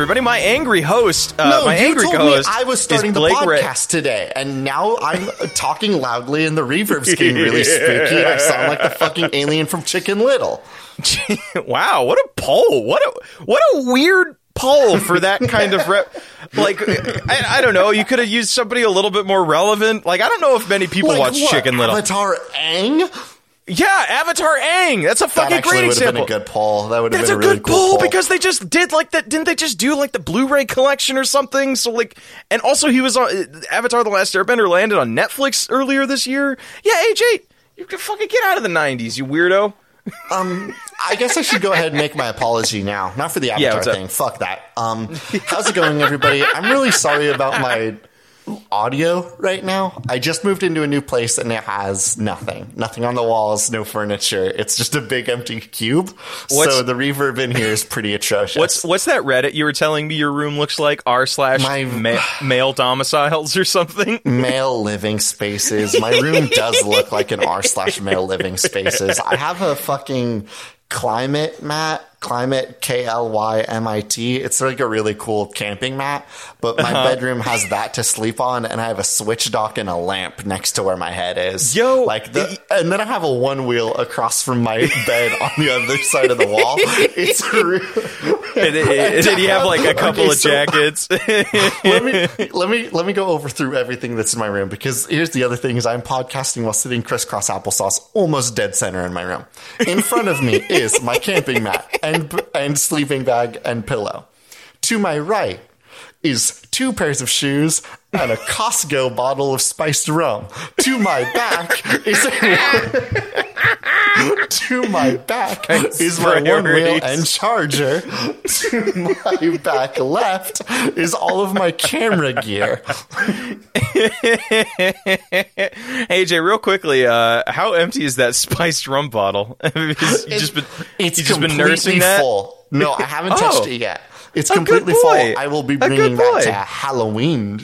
Everybody. My angry host, uh, No, my you angry told co-host, me I was starting the podcast today, and now I'm talking loudly, and the reverb's getting really spooky. I sound like the fucking alien from Chicken Little. Wow, what a poll! What a what a weird poll for that kind of rep. Like, I, I don't know. You could have used somebody a little bit more relevant. Like, I don't know if many people Like watch what, Chicken Little. Avatar Aang. Yeah, Avatar Aang. That's a That fucking actually great would have been a good poll. That would have been a a really good cool poll poll because they just did like that. Didn't they just do like the Blu-ray collection or something? So like, and also he was on Avatar: The Last Airbender landed on Netflix earlier this year. Yeah, AJ, you can fucking get out of the '90s, you weirdo. Um, I guess I should go ahead and make my apology now. Not for the Avatar up? thing. Fuck that. Um, how's it going, everybody? I'm really sorry about my audio right now. I just moved into a new place and it has nothing. Nothing on the walls, no furniture. It's just a big empty cube. What's- so the reverb in here is pretty atrocious. What's what's that Reddit you were telling me your room looks like? R slash ma- male domiciles or something? male living spaces. My room does look like an r slash male living spaces. I have a fucking Klymit mat, Klymit K L Y M I T. It's like a really cool camping mat, but my Uh-huh. bedroom has that to sleep on, and I have a switch dock and a lamp next to where my head is. Yo, like the, and then I have a one wheel across from my bed on the other side of the wall. It's really, and, and then you have like a couple Okay, of so- jackets. let me let me let me go over through everything that's in my room because here's the other thing is I'm podcasting while sitting crisscross applesauce almost dead center in my room. In front of me is my camping mat and and sleeping bag and pillow. To my right is two pairs of shoes and a Costco bottle of spiced rum. To my back is to my back is my one wheel and charger. To my back left is all of my camera gear. AJ, real quickly, uh, how empty is that spiced rum bottle? you just been, It's just been nursing that. full. No, I haven't Oh. touched it yet. It's A completely boy. full. I will be bringing that boy. to Halloween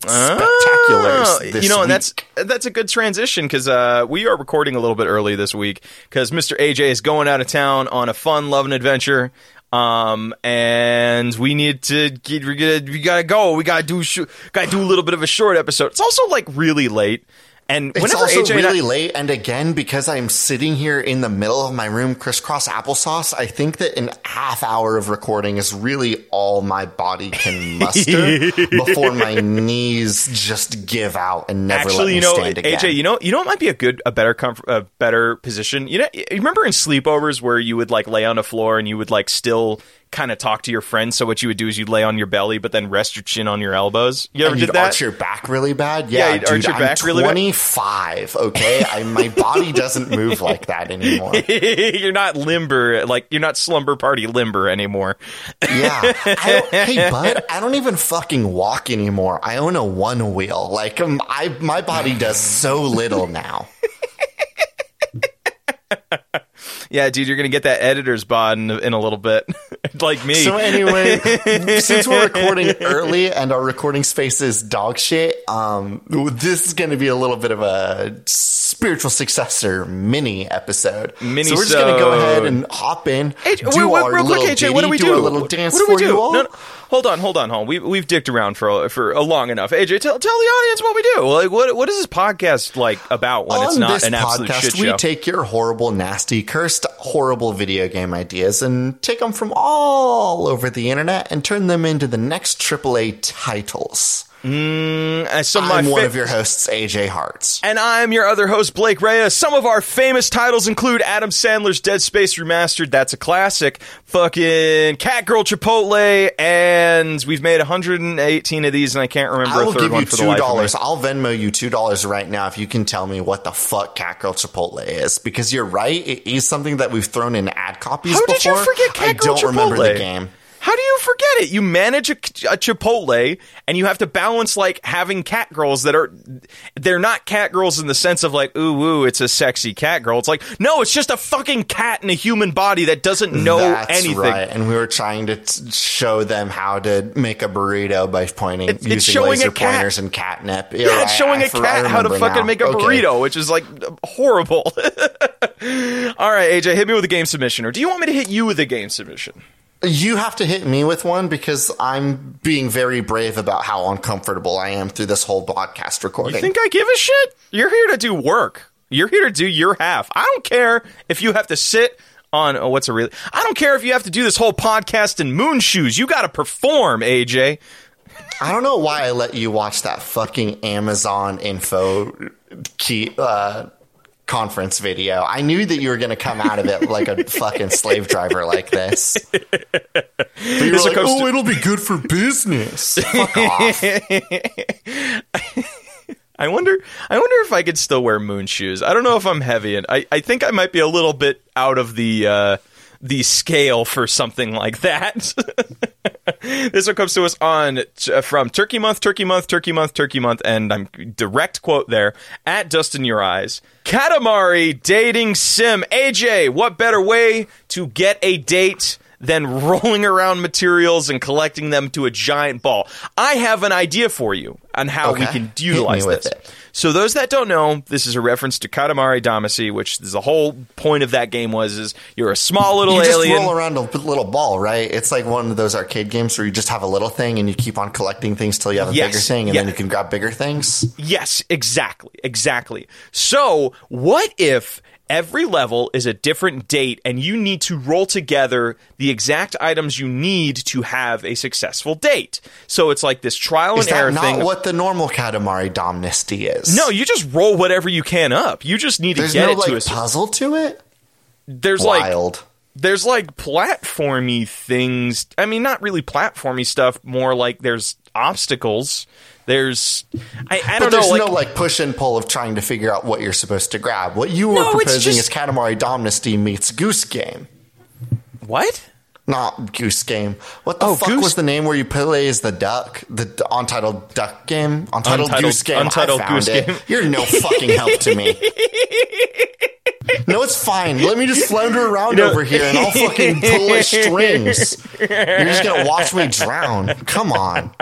spectaculars. Oh, this you know, and week. that's that's a good transition because uh, we are recording a little bit early this week because Mr. AJ is going out of town on a fun, loving adventure. Um, and we need to get, we gotta, we gotta go. We gotta do, sh- gotta do a little bit of a short episode. It's also like really late. And It's also AJ and I- really late, and again, because I'm sitting here in the middle of my room, crisscross applesauce, I think that an half hour of recording is really all my body can muster before my knees just give out and never let Actually, me you know, stand again. AJ, you know, you know, it might be a good, a better, comf- a better position. You know, you remember in sleepovers where you would like lay on the floor and you would like still kind of talk to your friends. So what you would do is you'd lay on your belly, but then rest your chin on your elbows. You ever and did that? arch your back really bad. Yeah, Yeah, you'd dude, arch your I'm back really bad. 25, okay? I, my body doesn't move like that anymore. you're not limber, like you're not slumber party limber anymore. Yeah. I don't, hey, bud, I don't even fucking walk anymore. I own a one wheel. Like, um, I my body does so little now. Yeah, dude, you're gonna get that editor's bod in, in a little bit, like me. So anyway, since we're recording early and our recording space is dog shit, um, this is going to be a little bit of a spiritual successor mini episode. Mini so we're just going to go ahead and hop in. Hey, do wait, wait, our real quick, little AJ, what do ditty, we do? a little dance what do we for do? you all. No, no, hold on, hold on, hold on. We we've dicked around for for a long enough. AJ, tell tell the audience what we do. Like, what what is this podcast like about when it's not this an absolute podcast, shit show? we take your horrible, nasty, cursed, horrible video game ideas and take them from all over the internet and turn them into the next AAA titles. Mm, Some I'm one fa- of your hosts, AJ Hartz. And I'm your other host, Blake Reyes. Some of our famous titles include Adam Sandler's Dead Space Remastered. That's a classic. Fucking Catgirl Chipotle. And we've made 118 of these, and I can't remember I a will third give one you for the two life of me. I'll Venmo you two dollars right now if you can tell me what the fuck Catgirl Chipotle is. Because you're right, it is something that we've thrown in ad copies How before. did you forget Catgirl Chipotle? I don't remember Chipotle? the game. How do you forget it? You manage a, a Chipotle, and you have to balance like having cat girls that are they're not cat girls in the sense of like ooh ooh it's a sexy cat girl. It's like no, it's just a fucking cat in a human body that doesn't know That's anything. right. And we were trying to t- show them how to make a burrito by pointing using laser pointers and catnip. Yeah, it's showing a cat how to fucking make a burrito, which is like horrible. All right, AJ, hit me with a game submission, or do you want me to hit you with a game submission? You have to hit me with one because I'm being very brave about how uncomfortable I am through this whole podcast recording. You think I give a shit? You're here to do work. You're here to do your half. I don't care if you have to sit on oh, what's a real. I don't care if you have to do this whole podcast in moon shoes. You got to perform, AJ. I don't know why I let you watch that fucking Amazon info key uh, conference video. I knew that you were going to come out of it like a fucking slave driver like this. But you were like, comes oh, to- it'll be good for business. Fuck off. I wonder. I wonder if I could still wear moon shoes. I don't know if I'm heavy, and I, I think I might be a little bit out of the uh, the scale for something like that. this one comes to us on uh, from Turkey Month, Turkey Month, Turkey Month, Turkey Month, and I'm direct quote there at Dust in Your Eyes. Katamari dating sim. AJ, what better way to get a date? Than rolling around materials and collecting them to a giant ball. I have an idea for you on how we Okay. can Hit me utilize this. it. So those that don't know, this is a reference to Katamari Damacy, which is the whole point of that game was is you're a small little alien. You just alien. roll around a little ball, right? It's like one of those arcade games where you just have a little thing and you keep on collecting things till you have a Yes. bigger thing and Yeah. then you can grab bigger things. Yes, exactly, exactly. So, what if every level is a different date and you need to roll together the exact items you need to have a successful date? So it's like this trial Is and error not thing. what the normal Katamari Damacy is? no, you just roll whatever you can up. You just need to get no it like to a. puzzle to it. There's like Wild. there's like platformy things. I mean, not really platformy stuff. More like there's obstacles. There's I, I don't there's know. Like, no like push and pull of trying to figure out what you're supposed to grab. What you were No, proposing just- is Katamari Damacy meets Goose Game. what? Not Goose Game. What the Oh, fuck Goose- was the name where you play as the duck? The d- Untitled Duck Game? Untitled, Untitled- Goose Game. Untitled I found Goose it. Game. You're no fucking help to me. No, it's fine. Let me just flounder around know- over here and I'll fucking pull at strings. You're just gonna watch me drown. Come on.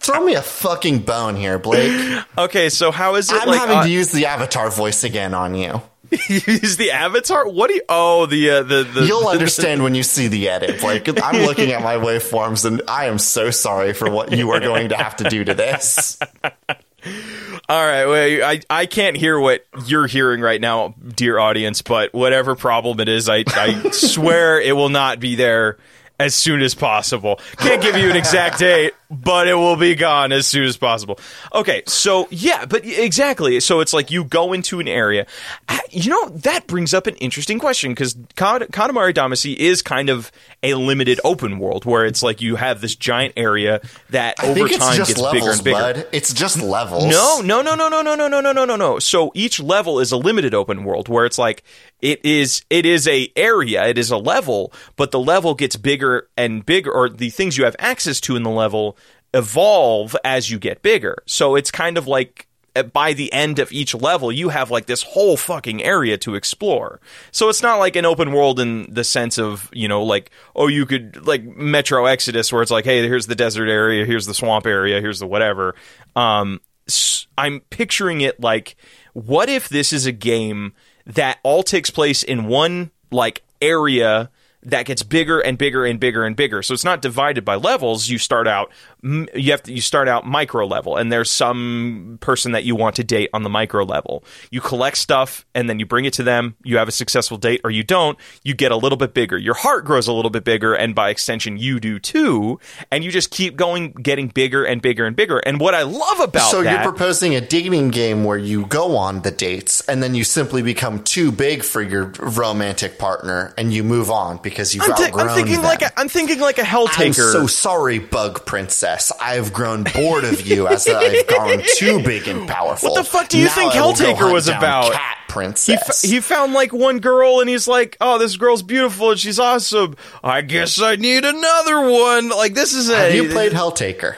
Throw me a fucking bone here, Blake. Okay, so how is it I'm like? having to use the avatar voice again on you. use the avatar? What do you? Oh, the uh, the the. You'll understand when you see the edit. Like I'm looking at my waveforms, and I am so sorry for what you are going to have to do to this. All right, well, I I can't hear what you're hearing right now, dear audience. But whatever problem it is, I I swear it will not be there as soon as possible. Can't give you an exact date, but it will be gone as soon as possible. Okay, so yeah, but exactly. So it's like you go into an area. Ah, You know that brings up an interesting question because Katamari Damacy is kind of a limited open world where it's like you have this giant area that I over time gets levels, bigger and bigger. bud. It's just levels. No, no, no, no, no, no, no, no, no, no, no, no. So each level is a limited open world where it's like it is it is a area, it is a level, but the level gets bigger and bigger or the things you have access to in the level evolve as you get bigger. So it's kind of like by the end of each level, you have like this whole fucking area to explore. So it's not like an open world in the sense of, you know, like, oh, you could, like Metro Exodus, where it's like, hey, here's the desert area, here's the swamp area, here's the whatever. Um, I'm picturing it like, what if this is a game that all takes place in one, like, area that gets bigger and bigger and bigger and bigger. So it's not divided by levels. You start out you have to you start out micro level and there's some person that you want to date on the micro level. You collect stuff and then you bring it to them. You have a successful date or you don't. You get a little bit bigger. Your heart grows a little bit bigger and by extension you do too. And you just keep going getting bigger and bigger and bigger. And what I love about So that you're proposing a dating game where you go on the dates and then you simply become too big for your romantic partner and you move on because you've I'm, thi- outgrown I'm thinking them. like a, I'm thinking like a hell I'm taker. so sorry, Bug Princess. I've grown bored of you as I've grown too big and powerful. What the fuck do you Now think I Helltaker was about? Cat he, Princess. f- he found like one girl and he's like, "Oh, this girl's beautiful and she's awesome. I guess I need another one." Like this is a Have you played Helltaker?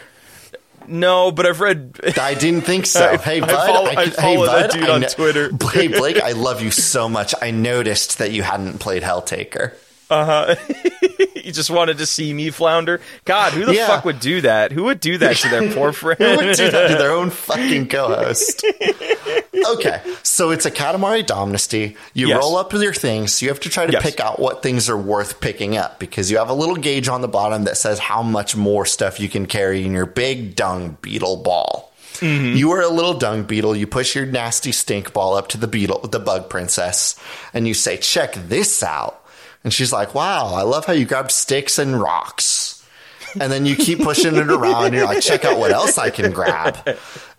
No, but I've read. I didn't think so. I- hey, I bud. follow- I hey, follow that bud. dude I on Twitter. hey, Blake, I love you so much. I noticed that you hadn't played Helltaker. you just wanted to see me flounder. God, who the Yeah. fuck would do that? Who would do that to their poor friend? Who would do that to their own fucking co-host? okay, so it's a Katamari Damacy. You Yes. roll up with your things. You have to try to Yes. pick out what things are worth picking up because you have a little gauge on the bottom that says how much more stuff you can carry in your big dung beetle ball. Mm-hmm. You are a little dung beetle. You push your nasty stink ball up to the beetle, the bug princess, and you say, "Check this out." And she's like, "Wow, I love how you grab sticks and rocks." And then you keep pushing it around. And you're like, check out what else I can grab.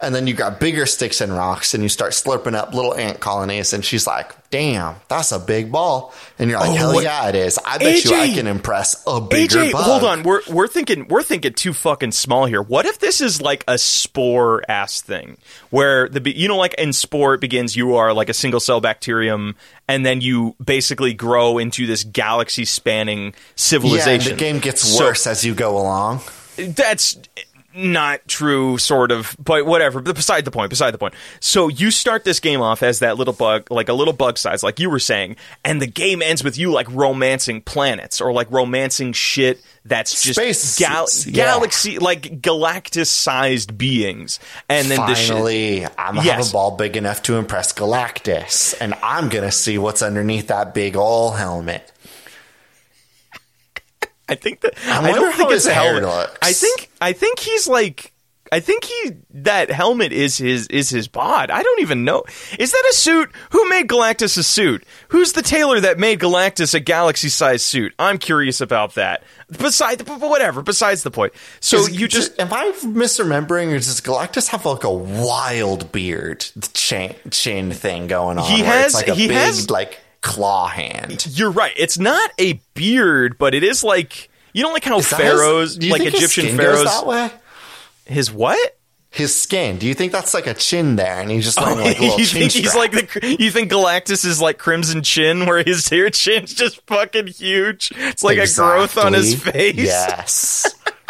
And then you grab bigger sticks and rocks and you start slurping up little ant colonies. And she's like, damn, that's a big ball. And you're like, Oh, hell what- yeah, it is. I bet you I can impress a bigger AJ, bug. hold on. We're we're thinking we're thinking too fucking small here. What if this is like a spore ass thing where the you know like in spore it begins you are like a single cell bacterium and then you basically grow into this galaxy spanning Yeah, civilization. the game gets So- worse as you go along. that's not true sort of but whatever but beside the point beside the point so you start this game off as that little bug like a little bug size like you were saying and the game ends with you like romancing planets or like romancing shit that's just Space, gal- yeah. galaxy like galactus sized beings and then this shit Finally, I'm gonna have a ball big enough to impress Galactus. And I'm going to see what's underneath that big ol' helmet. I think that I I, don't think it's a helmet. looks. I think I think he's like I think he that helmet is his is his bod. I don't even know. Is that a suit? Who made Galactus a suit? Who's the tailor that made Galactus a galaxy sized suit? I'm curious about that. Beside but whatever, besides the point. So Is- you just am I misremembering, or does Galactus have like a wild beard chain chain thing going on? He has- it's like a he big has- like claw hand. you're right. It's not a beard, but it is like you know like how that his- pharaohs like Egyptian pharaohs that way. his what? His skin. Do you think that's like a chin there, and he's just oh, like a little Oh, you chin think he's strap? like the you think Galactus is like Crimson Chin, where his hair chin's just fucking huge. It's like a growth on his face. Yes.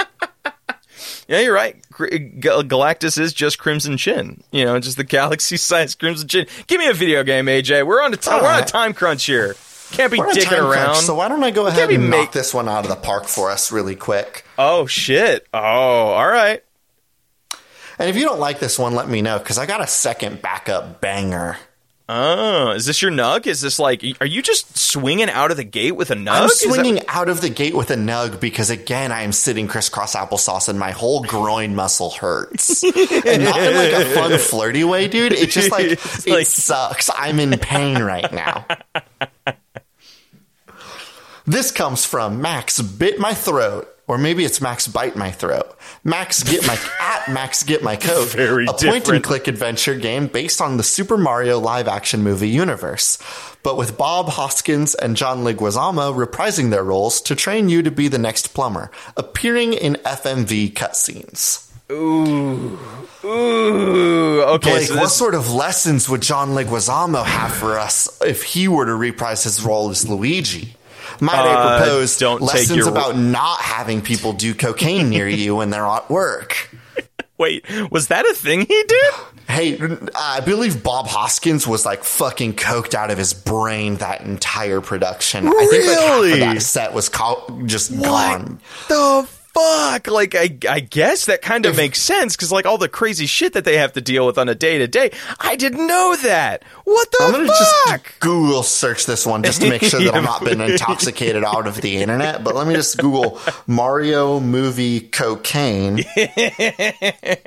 Yeah, you're right. Galactus is just Crimson Chin. You know, just the galaxy-sized Crimson Chin. Give me a video game, AJ. We're on a we're on a time crunch here. Can't be We're dicking time crunch, around. so why don't I go ahead and make- knock this one out of the park for us really quick? oh shit. Oh, all right. And if you don't like this one, let me know because I got a second backup banger. Oh, is this your nug? Is this like? Are you just swinging out of the gate with a nug? I'm Is that- swinging out of the gate with a nug because again I am sitting crisscross applesauce and my whole groin muscle hurts, and not in like a fun flirty way, dude. It just like It's it like- sucks. I'm in pain right now. This comes from Max bit my throat, or maybe it's Max bite my throat. Max get my at Max get my coat. Very a different. and click adventure game based on the Super Mario live action movie universe, but with Bob Hoskins and John Leguizamo reprising their roles to train you to be the next plumber, appearing in FMV cutscenes. Ooh, ooh. okay. Blake, so what sort of lessons would John Leguizamo have for us if he were to reprise his role as Luigi? Might I Uh, propose don't take lessons your- about not having people do cocaine near you when they're at work? wait, was that a thing he did? Hey, I believe Bob Hoskins was like fucking coked out of his brain that entire production. I think like half Really? of that set was co- just gone. the fuck? Like, I, I guess that kind of makes sense because, like, all the crazy shit that they have to deal with on a day to day. I didn't know that. What the fuck? I'm gonna fuck? just Google search this one just to make sure that I'm not been intoxicated out of the internet. But let me just Google Mario movie cocaine.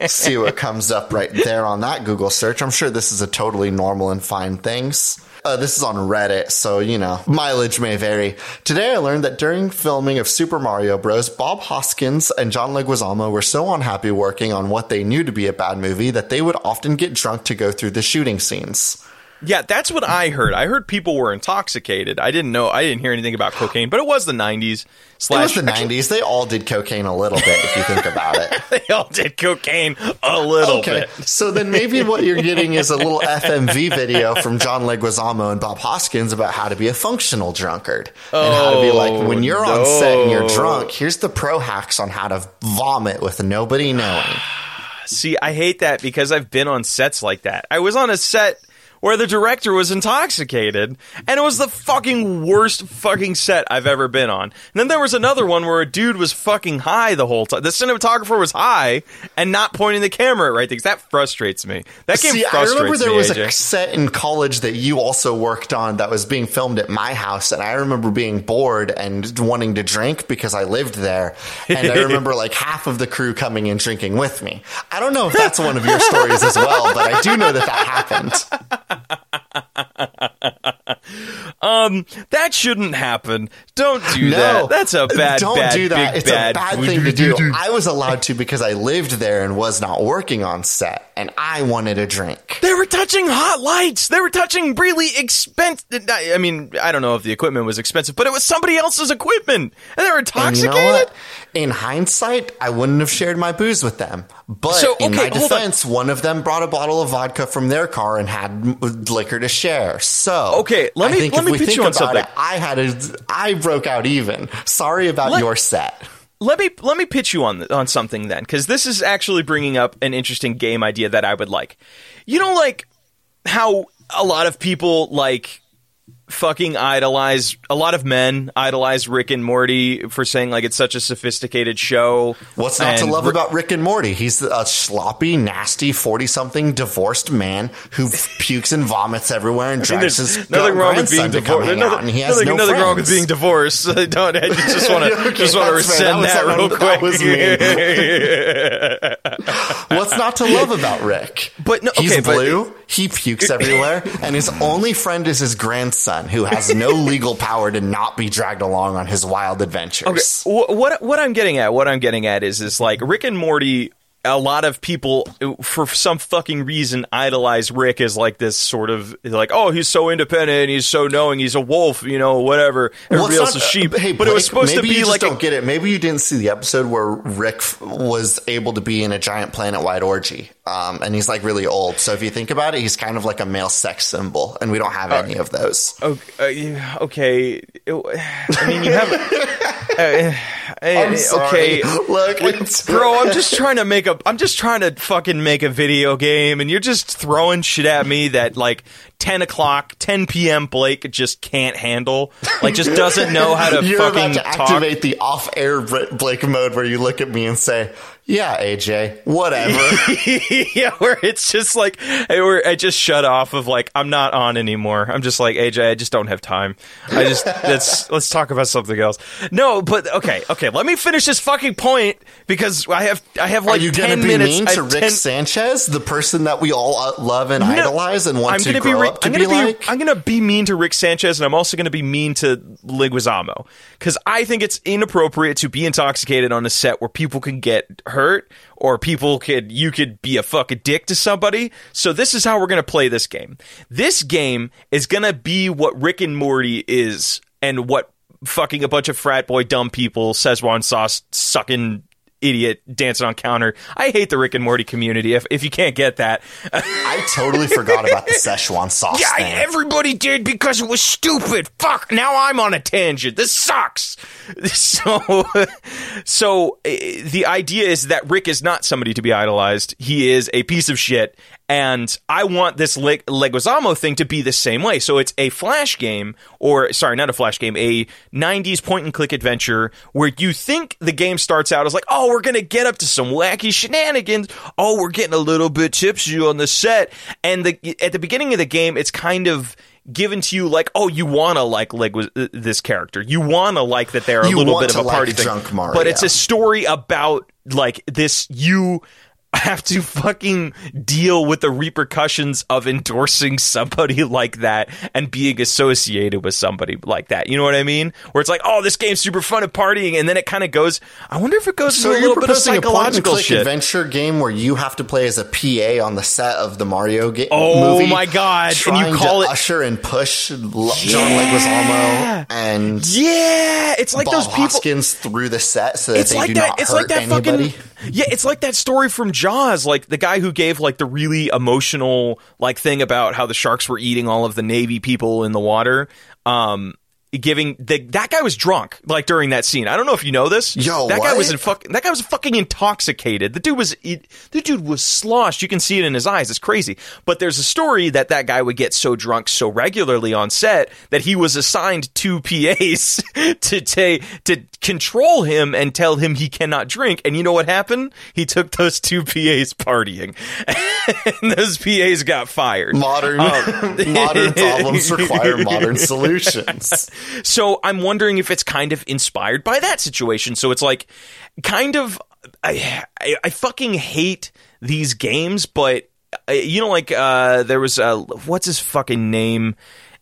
see what comes up right there on that Google search. I'm sure this is a totally normal and fine things. Uh, this is on Reddit, so you know mileage may vary. Today, I learned that during filming of Super Mario Bros., Bob Hoskins and John Leguizamo were so unhappy working on what they knew to be a bad movie that they would often get drunk to go through the shooting scenes. Yeah, that's what I heard. I heard people were intoxicated. I didn't know. I didn't hear anything about cocaine, but it was the '90s. It was the '90s. They all did cocaine a little bit, if you think about it. they all did cocaine a little Okay, bit. so then maybe what you're getting is a little FMV video from John Leguizamo and Bob Hoskins about how to be a functional drunkard and how to be like when oh, you're on set and you're drunk. Here's the pro hacks on how to vomit with nobody knowing. See, I hate that because I've been on sets like that. I was on a set where the director was intoxicated, and it was the fucking worst fucking set I've ever been on. And then there was another one where a dude was fucking high the whole time. The cinematographer was high and not pointing the camera at right things. That frustrates me. That game See, I remember there me, was AJ. a set in college that you also worked on that was being filmed at my house, and I remember being bored and wanting to drink because I lived there. And I remember like half of the crew coming and drinking with me. I don't know if that's one of your stories as well, but I do know that that happened. Um, that shouldn't happen. Don't do No, that. That's a bad, Don't bad, do that. big it's bad. a bad thing to do. I was allowed to because I lived there and was not working on set, and I wanted a drink. They were touching hot lights. They were touching really expensive. I mean, I don't know if the equipment was expensive, but it was somebody else's equipment, and they were And intoxicated. you know? In hindsight, I wouldn't have shared my booze with them. But So, in my hold on. defense, one of them brought a bottle of vodka from their car and had liquor to share. So, Okay, let me- let me pitch you on something. It, I had a, I broke out even. Sorry about Let- your set. let me let me pitch you on on something then, because this is actually bringing up an interesting game idea that I would like. You know, like how a lot of people like fucking idolize a lot of men idolize Rick and Morty for saying like it's such a sophisticated show. What's not to love Ri- about Rick and Morty? He's a sloppy, nasty, forty-something divorced man who pukes and vomits everywhere and I drives there's his nothing wrong with being grandson to come divorced. There's out, and he has nothing, no nothing wrong with being divorced. I don't. I just want to Okay, just want to rescind That that, real that quick. was What's not to love about Rick? But no, he's okay, but- blue. He pukes everywhere, and his only friend is his grandson, who has no legal power to not be dragged along on his wild adventures. Okay, wh- what what I'm getting at, what I'm getting at is is like Rick and Morty. A lot of people, uh, for some fucking reason, idolize Rick as like this sort of like, oh, he's so independent, he's so knowing, he's a wolf, you know, whatever. Well, Everybody it's else not- is sheep. uh, hey, but it was supposed to be like don't a, get it. Maybe you didn't see the episode where Rick f- was able to be in a giant planet-wide orgy, um, and he's like really old. So if you think about it, he's kind of like a male sex symbol, and we don't have any of those. Uh, yeah, okay. I mean, you have. Uh, I'm uh, sorry. okay, Look, bro. I'm just trying to make a. I'm just trying to fucking make a video game, and you're just throwing shit at me that like 10 o'clock, 10 p.m. Blake just can't handle. Like, just doesn't know how to You're fucking about to talk. activate the off-air Blake mode where you look at me and say, "Yeah, AJ, whatever." yeah, where it's just like, where I just shut off of like, I'm not on anymore. I'm just like, AJ, I just don't have time. I just, let's, let's talk about something else. No, but okay, okay, let me finish this fucking point because I have, I have Are like you 10 going to be minutes. mean to Rick 10 Sanchez, the person that we all uh, love and idolize and want I'm to gonna grow be, up to I'm gonna be, like? I'm gonna be mean to Rick Sanchez, and I'm also gonna be mean to Leguizamo because I think it's inappropriate to be intoxicated on a set where people can get hurt or people could you could be a fucking dick to somebody. So this is how we're gonna play this game. This game is gonna be what Rick and Morty is, and what fucking a bunch of frat boy dumb people Szechuan sauce sucking idiot dancing on counter. I hate the Rick and Morty community. If if you can't get that. I totally forgot about the Szechuan sauce Yeah, thing. everybody did because it was stupid. Fuck. Now I'm on a tangent. This sucks. So, so uh, the idea is that Rick is not somebody to be idolized. He is a piece of shit, and I want this Le- Leguizamo thing to be the same way. So it's a flash game, or sorry, not a flash game, a '90s point and click adventure where you think the game starts out as like, oh, we're gonna get up to some wacky shenanigans. Oh, we're getting a little bit tipsy on the set, and the at the beginning of the game, it's kind of given to you like, oh, you want to like Leg- this character, you want to like that they're a You little bit of a party like thing, but it's a story about like this you have to fucking deal with the repercussions of endorsing somebody like that and being associated with somebody like that. You know what I mean? Where it's like, oh, this game's super fun at partying, and then it kind of goes. I wonder if it goes So into a little bit of proposing a point psychological shit. adventure game where you have to play as a PA on the set of the Mario game. Oh movie, my God, and you call it- usher and push L- John Yeah. Leguizamo and Yeah, it's like Bob those people. Hoskins through the set so that it's they like do that. not It's hurt like that anybody. fucking. Yeah, it's like that story from Jaws, like the guy who gave like the really emotional like thing about how the sharks were eating all of the Navy people in the water. Um, giving the, that guy was drunk like during that scene. I don't know if you know this. Yo, that guy was in fuck, that guy was fucking intoxicated. The dude was he, the dude was sloshed. You can see it in his eyes. It's crazy. But there's a story that that guy would get so drunk so regularly on set that he was assigned two PAs to ta- to control him and tell him he cannot drink. And you know what happened? He took those two PAs partying, and those PAs got fired. Modern Um, modern problems require modern solutions. So I'm wondering if it's kind of inspired by that situation. So it's like kind of I I, I fucking hate these games, but uh, you know, like uh, there was uh, what's his fucking name?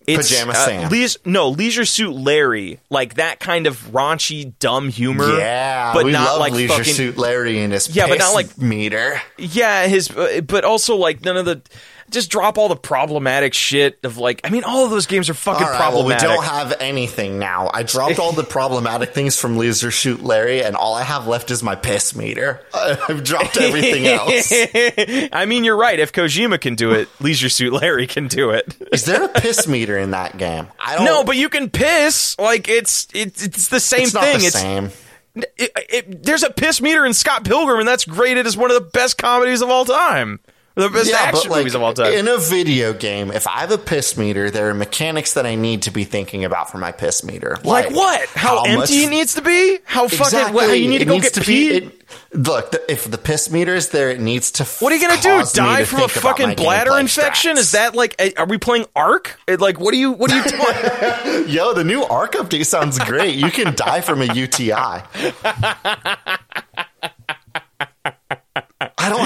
It's, Pajama uh, Sam. Leis- no, Leisure Suit Larry, like that kind of raunchy, dumb humor. Yeah, but not like Leisure fucking Suit Larry and his Yeah, but not like- meter. yeah, his, uh, but also like none of the. Just drop all the problematic shit of like. I mean, all of those games are fucking right, well, we don't have anything now. I dropped all the problematic things from Leisure Suit Larry, and all I have left is my piss meter. I've dropped everything else. I mean, you're right. If Kojima can do it, Leisure Suit Larry can do it. Is there a piss meter in that game? I don't. No, but you can piss. Like it's it's it's the same it's not thing. the it's same. It, it, there's a piss meter in Scott Pilgrim, and that's graded as one of the best comedies of all time, the best Yeah, action like movies of all time. in a video game, if I have a piss meter, there are mechanics that I need to be thinking about for my piss meter. like what? How, empty much- it needs to be? How fucking? Exactly. What, how you need to go get to pee? look, the, if the piss meter is there, it needs to. what are you gonna do? Die from a fucking bladder infection? Is that like? a- Are we playing Ark? Like, what are you? What are you doing? Yo, the new Ark update sounds great. You can die from a UTI.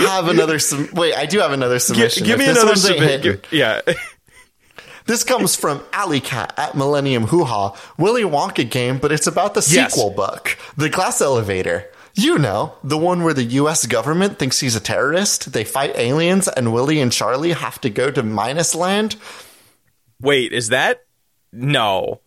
Don't have another. Sum- Wait, I do have another submission. give If me this another one's ain't submit. hitting- Yeah. This comes from Alley Cat at Millennium Hoo Ha. Willy Wonka game, but it's about the Yes. sequel book, The Glass Elevator. You know, the one where the US government thinks he's a terrorist, they fight aliens, and Willy and Charlie have to go to Minus Land. Wait, is that? No.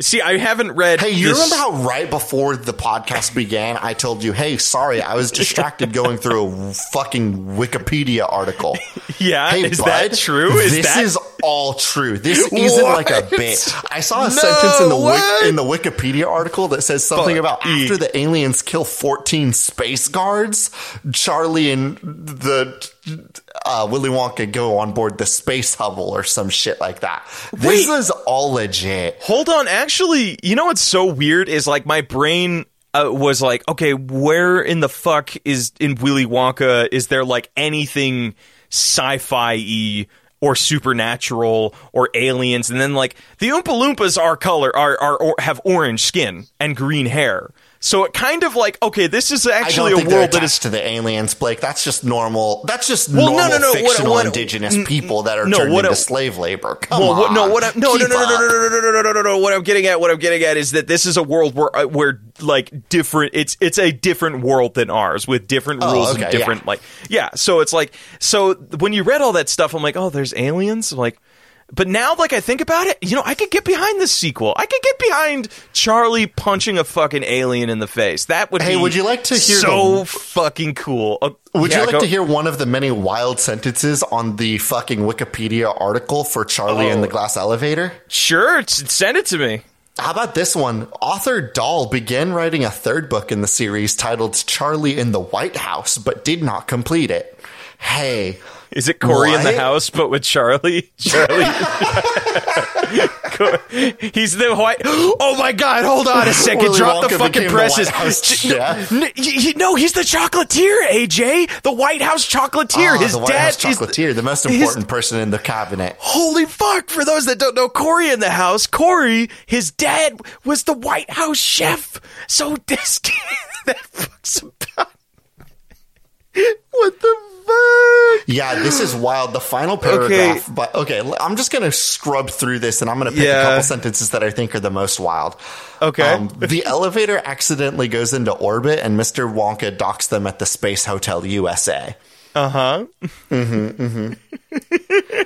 See, I haven't read. Hey, you this- remember how right before the podcast began, I told you, hey, sorry, I was distracted going through a fucking Wikipedia article. Yeah, Hey, is bud, that true? Is this that is all true. This isn't like a bit. I saw a No, sentence in the? Wik- in the Wikipedia article that says something Fuck about after the aliens kill 14 space guards, Charlie and the uh, Willy Wonka go on board the space hubble or some shit like that. This Wait. is all legit. Hold on, actually, you know what's so weird is like my brain uh, was like, okay, where in the fuck is in Willy Wonka is there like anything sci-fi or supernatural or aliens? And then like the Oompa Loompas are color are are or, have orange skin and green hair. So it kind of like okay, this is actually a world that attached to the aliens, Blake. That's just normal. That's just Well, normal no, no, what- fictional what- indigenous n- people that are no, turned what into I- slave labor. Come well, on, what, no, what I, no, no, no, no, no, no, no, no, no, no, no, no. What I'm getting at, what I'm getting at is that this is a world where, uh, where like different. It's it's a different world than ours with different Oh, rules okay, and different yeah. like yeah. So it's like so when you read all that stuff, I'm like, oh, there's aliens. I'm like, but now like I think about it, you know, I could get behind this sequel. I could get behind Charlie punching a fucking alien in the face. That would Hey, be would you like to hear so the- fucking cool? Uh, Would yeah, you like go- to hear one of the many wild sentences on the fucking Wikipedia article for Charlie and the Oh. Glass Elevator? Sure, send it to me. How about this one? Author Dahl began writing a third book in the series titled Charlie in the White House, but did not complete it. Hey, Is it Cory in the house, but with Charlie? Charlie. He's the white. Oh my God! Hold on a second. Willy Drop the fucking the presses. White House chef. no, n- y- y- no, he's the chocolatier. AJ, the White House chocolatier. Ah, his the dad House is the- chocolatier, the most his- important person in the cabinet. Holy fuck! For those that don't know, Cory in the house, Cory, his dad was the White House chef. So this that fucks about. What the Yeah, this is wild. The final paragraph, but okay, I'm just gonna scrub through this, and I'm gonna pick Yeah. a couple sentences that I think are the most wild. Okay. Um, the elevator accidentally goes into orbit, and Mr. Wonka docks them at the Space Hotel USA. Uh huh.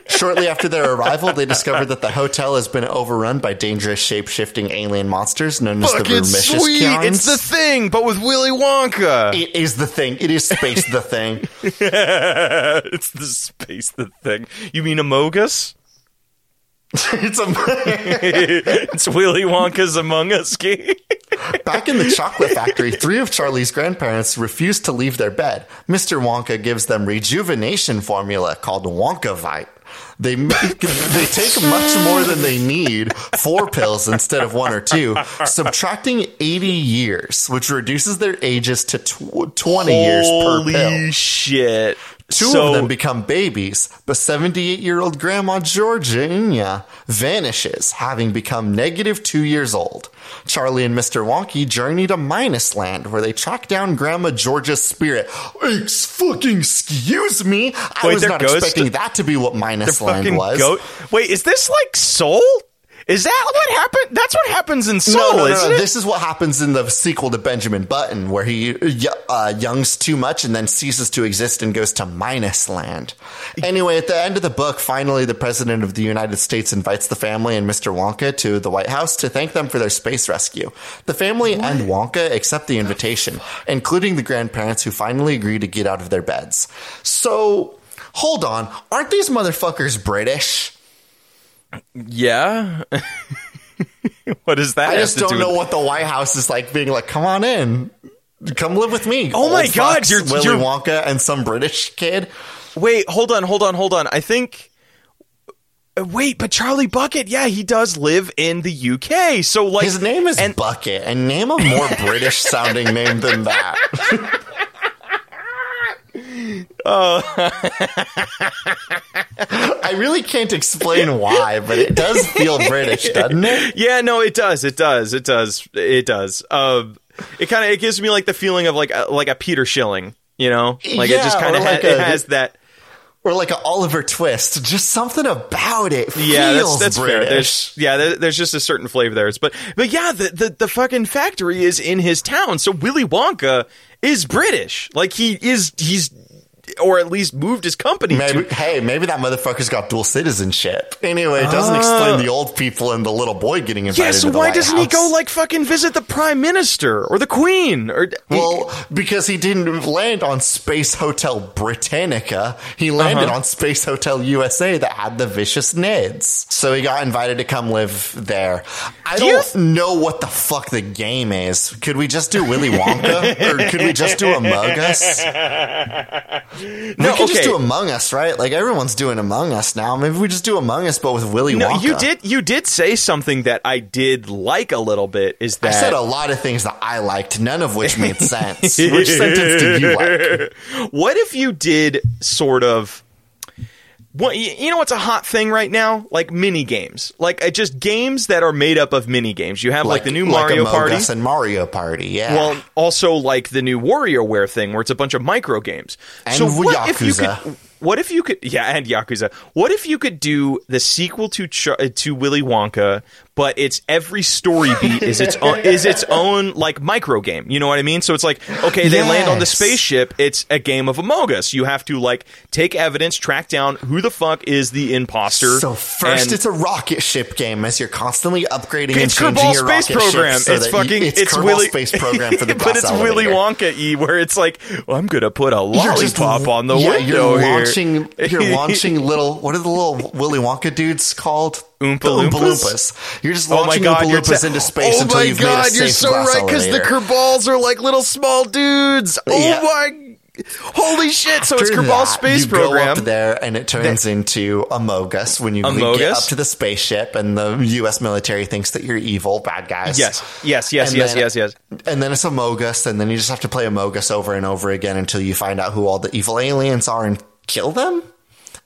Shortly after their arrival, they discovered that the hotel has been overrun by dangerous shape-shifting alien monsters known as the Fucking Rumicious sweet! Kions. It's the thing, but with Willy Wonka. It is the thing. It is space the thing. it's the space the thing. You mean Amogus? it's a it's Willy Wonka's Among Us game. Back in the chocolate factory, three of Charlie's grandparents refuse to leave their bed. Mr. Wonka gives them rejuvenation formula called Wonkavite. They make, they take much more than they need, four pills instead of one or two, subtracting 80 years, which reduces their ages to tw- 20 years per pill. Holy shit! Two So- of them become babies, but 78 year old Grandma Georgina vanishes, having become negative two years old. Charlie and Mr. Wonky journey to Minus Land, where they track down Grandma Georgia's spirit. Ex fucking excuse me! I Wait, was not expecting that to be what Minus Land was. goat. Wait, is this like Soul? Is that what happened? That's what happens in Soul, No, no, no, no. This is what happens in the sequel to Benjamin Button, where he uh, youngs too much and then ceases to exist and goes to Minus Land. Anyway, at the end of the book, finally, the President of the United States invites the family and Mr. Wonka to the White House to thank them for their space rescue. The family and Wonka accept the invitation, including the grandparents who finally agree to get out of their beds. So, hold on. Aren't these motherfuckers British? Yeah. what is that? I just don't do know with- what the White House is like being like, come on in. Come live with me. Oh my old God, you're- Willy you're- Wonka and some British kid. Wait, hold on, hold on, hold on. I think. Wait, but Charlie Bucket, yeah, he does live in the UK. So like, His name is and Bucket, and name a more British sounding name than that. I really can't explain why, but it does feel British, doesn't it? yeah, no, it does, it does, it does, it does. Uh, it kind of it gives me like the feeling of like a, like a Peter Schilling, you know, like it just kind of or ha- it has that. Or like an Oliver Twist. Just something about it Yeah, feels that's that's fair. British. There's yeah, there, there's just a certain flavor there. It's- But but yeah, the, the the fucking factory is in his town, so Willy Wonka is British. Like he is he's or at least moved his company Maybe, to. hey, maybe that motherfucker's got dual citizenship. Anyway, it doesn't explain the old people and the little boy getting invited Yeah, so to the why White doesn't he go like fucking visit the prime minister or the queen or Well, because he didn't land on Space Hotel Britannica. He landed Uh-huh. on Space Hotel USA that had the vicious Neds. So he got invited to come live there. I do don't th- know what the fuck the game is. Could we just do Willy Wonka? or could we just do Among Us? we No, could just do Among Us, right? Like everyone's doing Among Us now. Maybe we just do Among Us, but with Willy No, Wonka. you did you did say something that I did like a little bit is that I said a lot of things that I liked, none of which made sense. which sentence did you like? What if you did sort of what you know what's a hot thing right now? Like mini games. Like uh, just games that are made up of mini games. You have like, the new Mario Among Party. Us and Mario Party, yeah. Well, also like the new WarioWare thing where it's a bunch of micro games. And so what if you Yakuza. could what if you could yeah, and Yakuza. What if you could do the sequel to Ch- uh, to Willy Wonka, but it's every story beat is its own is its own like micro game. You know what I mean? So it's like okay, they land on the spaceship, it's a game of Among Us. You have to like take evidence, track down who the fuck is the imposter. So first, and- it's a rocket ship game as you're constantly upgrading and it's changing your Space rocket Program. so it's that you- fucking it's, it's Willy Space Program for the but it's Willy. Wonka e where it's like well, I'm gonna put a You're just- lollipop on the yeah, window here. Launching. You're launching little. What are the little Willy Wonka dudes called? Oompa Oompa Loompas? Loompas. You're just Oh launching god, Oompa Loompas te- into space oh until you've god, made a safe you're so right because the. Kerbals are like little small dudes. Oh Yeah. my, holy shit! So it's Kerbal that, Space you Program. Go up there, and it turns into Amogus when you Amogus? get up to the spaceship, and the U.S. military thinks that you're evil, bad guys. Yes, yes, yes, And yes, then- yes, yes. And then it's Amogus, and then you just have to play Amogus over and over again until you find out who all the evil aliens are and kill them.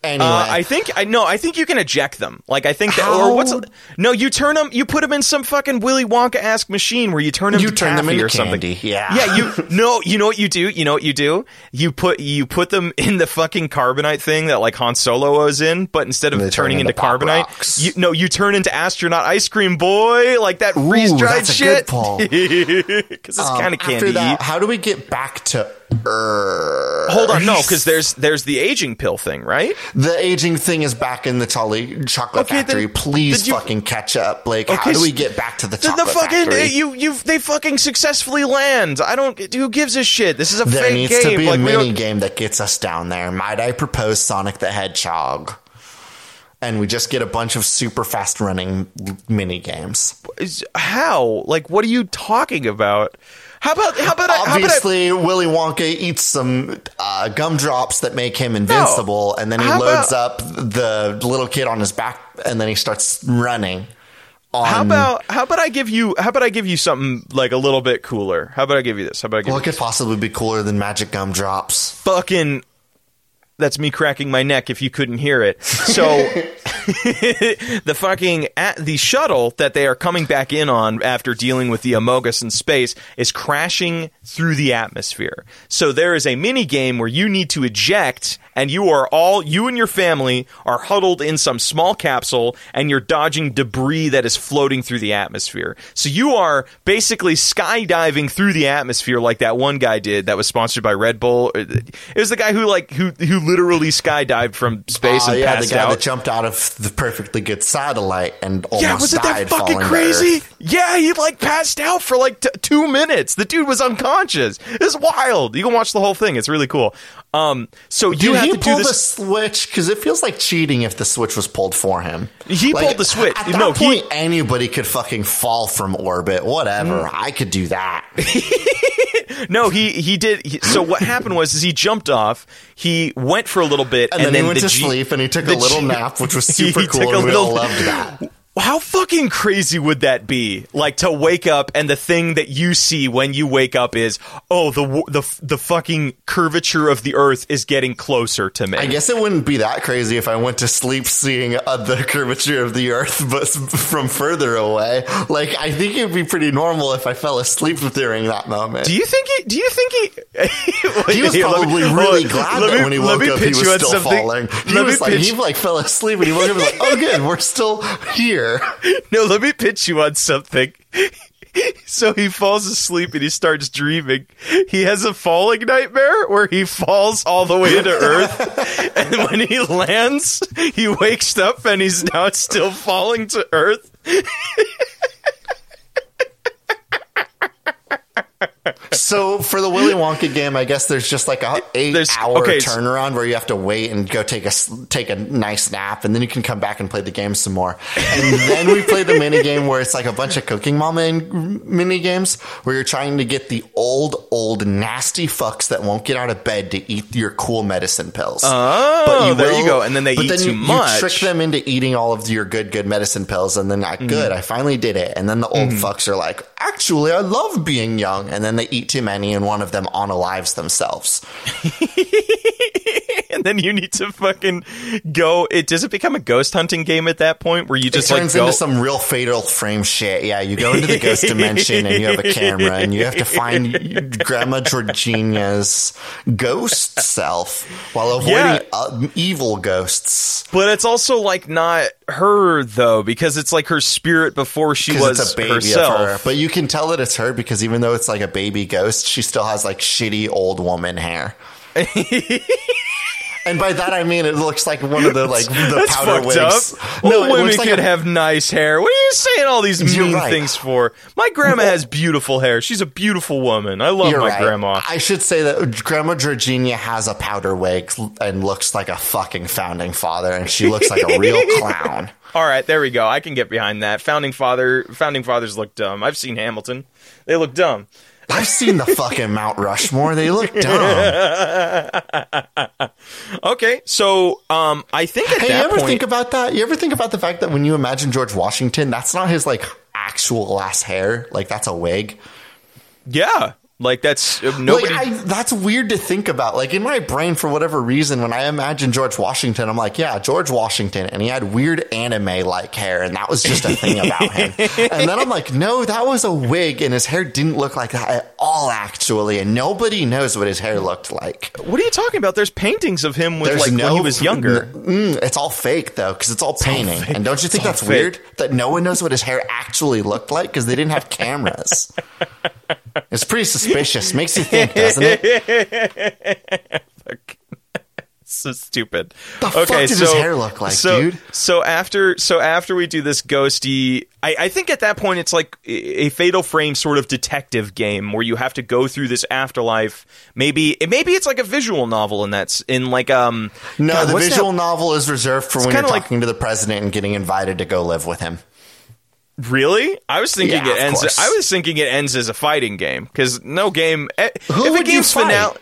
Anyway, Uh, I think I no. I think you can eject them. Like I think that, How? or what's no? You turn them. You put them in some fucking Willy Wonka esque machine where you turn them. You turn them into or something. candy, yeah. yeah. You no. You know what you do? You know what you do? You put you put them in the fucking carbonite thing that like Han Solo was in, but instead of They turn turning into into carbonite, you no. You turn into astronaut ice cream boy, like that freeze dried shit. Because it's um, kind of after candy. that, how do we get back to Earth? Hold on, no, because there's there's the aging pill thing, right? The aging thing is back in the Charlie Chocolate Okay, then- Factory. Please did you- fucking catch up, Blake. Okay, how do we get back to the Chocolate the fucking Factory? you you they fucking successfully land. I don't. Who gives a shit? This is a there fake needs game. to be like a mini game that gets us down there. Might I propose Sonic the Hedgehog? and we just get a bunch of super fast running mini games. How? Like, what are you talking about? How about how about I, how about I, Obviously, Willy Wonka eats some uh, gumdrops that make him invincible, and then he loads about- up the little kid on his back, and then he starts running. On, how about how about I give you how about I give you something like a little bit cooler? How about I give you this? How about I give what you could possibly be cooler than magic gumdrops? fucking that's me cracking my neck if you couldn't hear it. So the fucking at the shuttle that they are coming back in on after dealing with the Amogus in space is crashing through the atmosphere. So there is a mini game where you need to eject and you are all you and your family are huddled in some small capsule and you're dodging debris that is floating through the atmosphere. So you are basically skydiving through the atmosphere like that one guy did that was sponsored by Red Bull. It was the guy who like who who literally skydived from space Uh, and yeah, the guy out. that jumped out of the perfectly good satellite and almost yeah, was it that fucking crazy? Yeah, he like passed out for like t- two minutes. The dude was unconscious. It's wild. You can watch the whole thing. It's really cool. Um, so you Did have he to do pull the switch? Because it feels like cheating if the switch was pulled for him. He Like, pulled the switch. At that No, he- point, anybody could fucking fall from orbit. Whatever. Mm. I could do that. No, he he did. He, so what happened was, is he jumped off. He went for a little bit, And, then, he went the to G- sleep and he took a little G- nap, which was He super cool. And we all loved that. How fucking crazy would that be? Like to wake up and the thing that you see when you wake up is, oh, the the the fucking curvature of the Earth is getting closer to me. I guess it wouldn't be that crazy if I went to sleep seeing uh, the curvature of the Earth, but from further away. Like, I think it'd be pretty normal if I fell asleep during that moment. Do you think he? Do you think he? he was Here, probably me- really let glad me- when he woke up, he was still something. falling. He Let was like, he like fell asleep and he woke up and was like, oh good, we're still here. No, let me pitch you on something. So he falls asleep and he starts dreaming. He has a falling nightmare where he falls all the way to Earth. and when he lands, he wakes up and he's now still falling to Earth. So for the Willy Wonka game, I guess there's just like a eight There's- hour okay, turnaround where you have to wait and go take a take a nice nap, and then you can come back and play the game some more. And then we play the mini game where it's like a bunch of cooking mama in- mini games where you're trying to get the old old nasty fucks that won't get out of bed to eat your cool medicine pills. Oh, there you go. And then they but eat then too you, much. You trick them into eating all of your good good medicine pills, and then like, Mm-hmm. good, I finally did it. And then the old fucks are like, actually, I love being young. And then they eat too many, and one of them unalives themselves. and then you need to fucking go. It does it become a ghost hunting game at that point where you It just turns like go. into some real fatal frame shit. Yeah, you go into the ghost dimension and you have a camera and you have to find Grandma Georgina's ghost self while avoiding Yeah. uh, evil ghosts. but it's also like not her though because it's like her spirit before she was it's a baby herself. of her. But you can tell that it's her because even though it's like a baby ghost, she still has like shitty old woman hair. and by that I mean it looks like one of the like the powder wigs. up. No, women like could a- have nice hair. What are you saying all these mean right. things for? My grandma has beautiful hair. She's a beautiful woman. I love You're my right. grandma. I should say that Grandma Georgina has a powder wig and looks like a fucking founding father, and she looks like a real clown. All right, there we go. I can get behind that. Founding father, founding fathers look dumb. I've seen Hamilton. They look dumb. I've seen the fucking Mount Rushmore. They look dumb. Okay, so um, I think at Hey, you ever point, think about that? You ever think about the fact that when you imagine George Washington, that's not his like actual ass hair. Like that's a wig. yeah, like that's uh, nobody. Like, I, that's weird to think about. Like in my brain, for whatever reason, when I imagine George Washington, I'm like, yeah, George Washington, and he had weird anime like hair, and that was just a thing about him. And then I'm like, no, that was a wig, and his hair didn't look like that at all, actually, and nobody knows what his hair looked like. what are you talking about? There's paintings of him with There's like no, when he was younger. Mm, it's all fake though, because it's all painting. fake. and don't you think all that's weird that no one knows what his hair actually looked like because they didn't have cameras? it's pretty suspicious. Makes you think, doesn't it? so stupid. The fuck did his hair look like, so, dude? So after, so after we do this ghosty, I, I think at that point it's like a Fatal Frame sort of detective game where you have to go through this afterlife. Maybe, maybe it's like a visual novel in that's in like um. No, God, the visual that- novel is reserved for when you're kinda like- talking to the president and getting invited to go live with him. Really? I was thinking Yeah, it ends. course. I was thinking it ends as a fighting game because no game. eh, Who if a game's finale,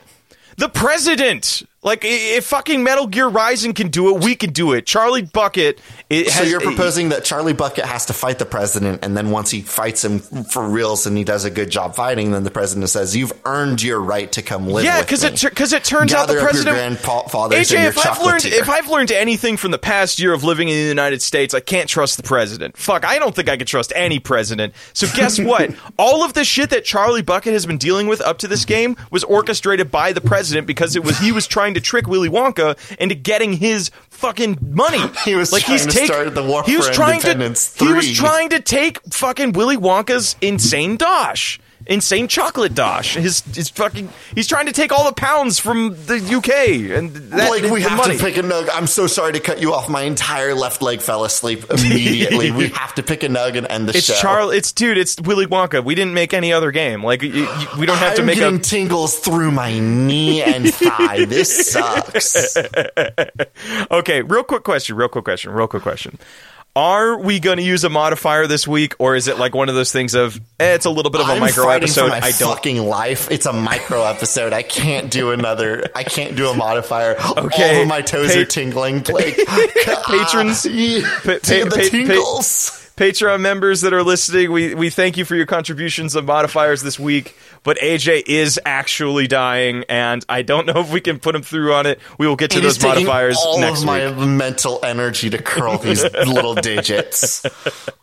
the president. Like if fucking Metal Gear Rising can do it, we can do it. Charlie Bucket. It So has, you're proposing that Charlie Bucket has to fight the president, and then once he fights him for reals and he does a good job fighting, then the president says, "You've earned your right to come live." Yeah, because it because it turns out the president. grandfathers AJ, if I've learned if I've learned anything from the past year of living in the United States, I can't trust the president. Fuck, I don't think I can trust any president. So guess what? All of the shit that Charlie Bucket has been dealing with up to this game was orchestrated by the president because it was he was trying to trick Willy Wonka into getting his fucking money. He was like trying he's start the War he was trying to he was trying to take fucking Willy Wonka's insane dosh. Insane chocolate dosh. His his fucking. He's trying to take all the pounds from the UK and that, like we have money. to pick a nug. I'm so sorry to cut you off. My entire left leg fell asleep immediately. we have to pick a nug and end the It's show. Charlie. It's dude. It's Willy Wonka. We didn't make any other game. Like we don't have to I'm make getting a. tingles through my knee and thigh. This sucks. Okay, real quick question. Real quick question. Real quick question. Are we going to use a modifier this week, or is it like one of those things of eh, it's a little bit of a I'm micro episode? I don't. fucking life. It's a micro episode. I can't do another. I can't do a modifier. Okay. All of my toes Pa- are tingling. Like Patrons- Ah, pa- pa- the tingles. Patreon members that are listening, we, we thank you for your contributions of modifiers this week. But AJ is actually dying, and I don't know if we can put him through on it. We will get to It those modifiers all next of my week. mental energy to curl these little digits.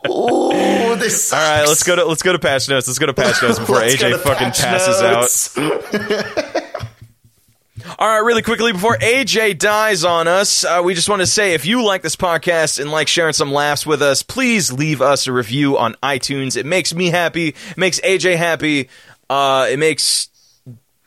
Ooh, this sucks. All right, let's go to let's go to patch notes. Let's go to patch notes before AJ fucking passes out. All right, really quickly before AJ dies on us, uh, we just want to say if you like this podcast and like sharing some laughs with us, please leave us a review on iTunes. It makes me happy. It makes AJ happy. Uh, it makes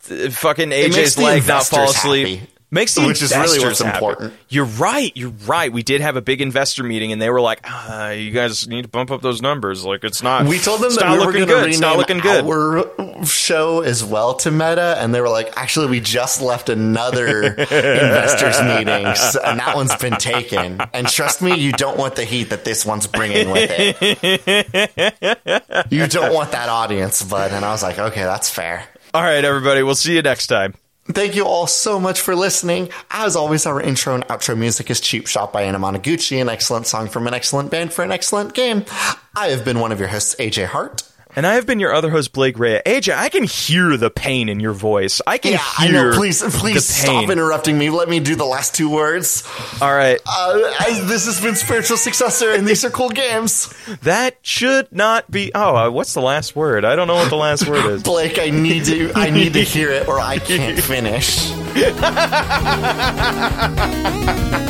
fucking AJ's leg not fall asleep. happy. Makes the Which is really what's happy. important. You're right. You're right. We did have a big investor meeting, and they were like, uh, "You guys need to bump up those numbers. Like, it's not. We told them that we were going to good. It's not rename looking good." our show as well to Meta, and they were like, "Actually, we just left another investors meeting, and that one's been taken. And trust me, you don't want the heat that this one's bringing with it. you don't want that audience, bud." And I was like, "Okay, that's fair." All right, everybody. We'll see you next time. Thank you all so much for listening. As always, our intro and outro music is Cheap Shot by Anamanaguchi, an excellent song from an excellent band for an excellent game. I have been one of your hosts, AJ Hart. And I have been your other host, Blake Rea. AJ, I can hear the pain in your voice. I can Yeah, I hear. know. Please, please stop interrupting me. Let me do the last two words. All right, Uh, as this has been Spiritual Successor, and these are cool games. that should not be. Oh, uh, what's the last word? I don't know what the last word is. Blake, I need to, I need to hear it, or I can't finish.